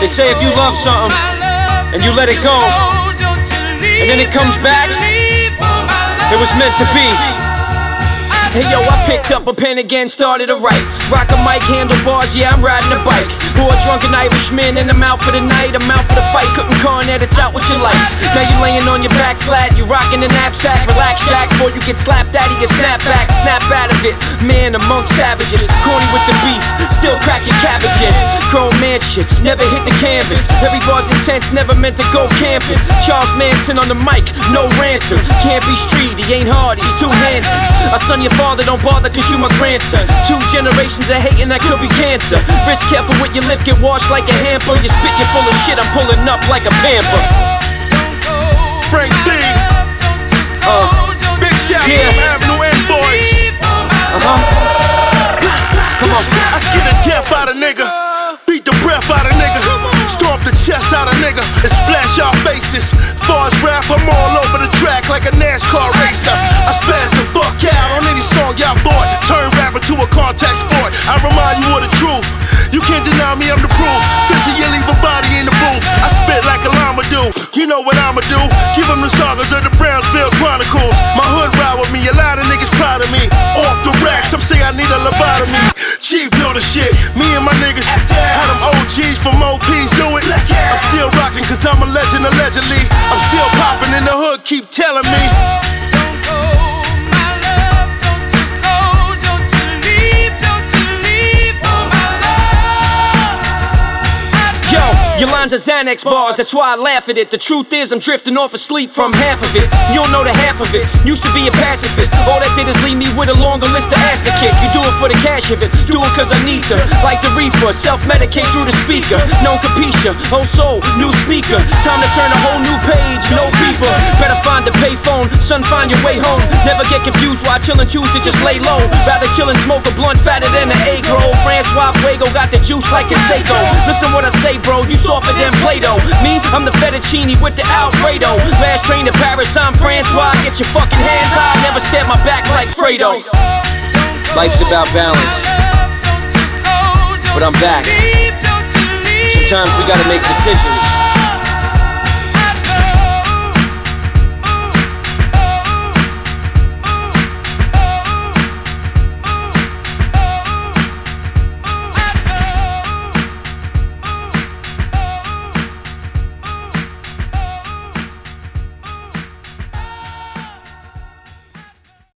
They say if you love something and you let it go, and then it comes back, it was meant to be. Hey yo, I picked up a pen again, started to write. Rock a mic, handlebars, yeah, I'm riding a bike. A drunken Irishman in the mouth for the night, I'm out for the fight. Couldn't cornet, it's out with your lights. Now you laying on your back flat, you rocking the knapsack. Relax, Jack, before you get slapped out of your snapback. Snap out of it, man amongst savages. Corny with the beef, still cracking cabbage in. Chrome mansion, never hit the canvas. Every bar's intense, never meant to go camping. Charles Manson on the mic, no ransom. Can't be street, he ain't hard, he's too handsome. I son your father, don't bother, cause you my grandson. Two generations of hating, that could be cancer. Wrist careful with your lip, get washed like a hamper. You spit, you're full of shit, I'm pulling up like a pamper. Frank B. Uh, Big shout Yeah. As rap, I'm all over the track like a NASCAR racer. I spaz the fuck out on any song y'all bought. Turn rapper to a contact sport. I remind you of the truth. You can't deny me, I'm the proof. You leave a body in the booth. I spit like a llama do. You know what I'ma do? Give them the sagas of the Brownsville Chronicles. My hood ride with me, a lot of niggas proud of me. Off the rack, some say I need a lobotomy. Chief know the shit. Me and my niggas still rocking cause I'm a legend allegedly. I'm still popping in the hood, keep telling me. Yo, your lines are Xanax bars, that's why I laugh at it. The truth is, I'm drifting off asleep from half of it. You don't know the half of it. Used to be a pacifist. All that did is leave me with a longer list of ass to kick. You do it for the cash of it, do it cause I need to. Like the reefer, self medicate through the speaker. No capisha, whole soul, new speaker. Time to turn a whole new page, no beeper. Payphone, son, find your way home. Never get confused why chillin' choose to just lay low. Rather chill and smoke a blunt fatter than an egg roll. Francois Fuego got the juice like a Canseco. Listen what I say, bro, you softer than Play-Doh. Me, I'm the fettuccine with the Alfredo. Last train to Paris, I'm Francois. Get your fucking hands high, never stab my back like Fredo. Life's about balance, but I'm back. Sometimes we gotta make decisions.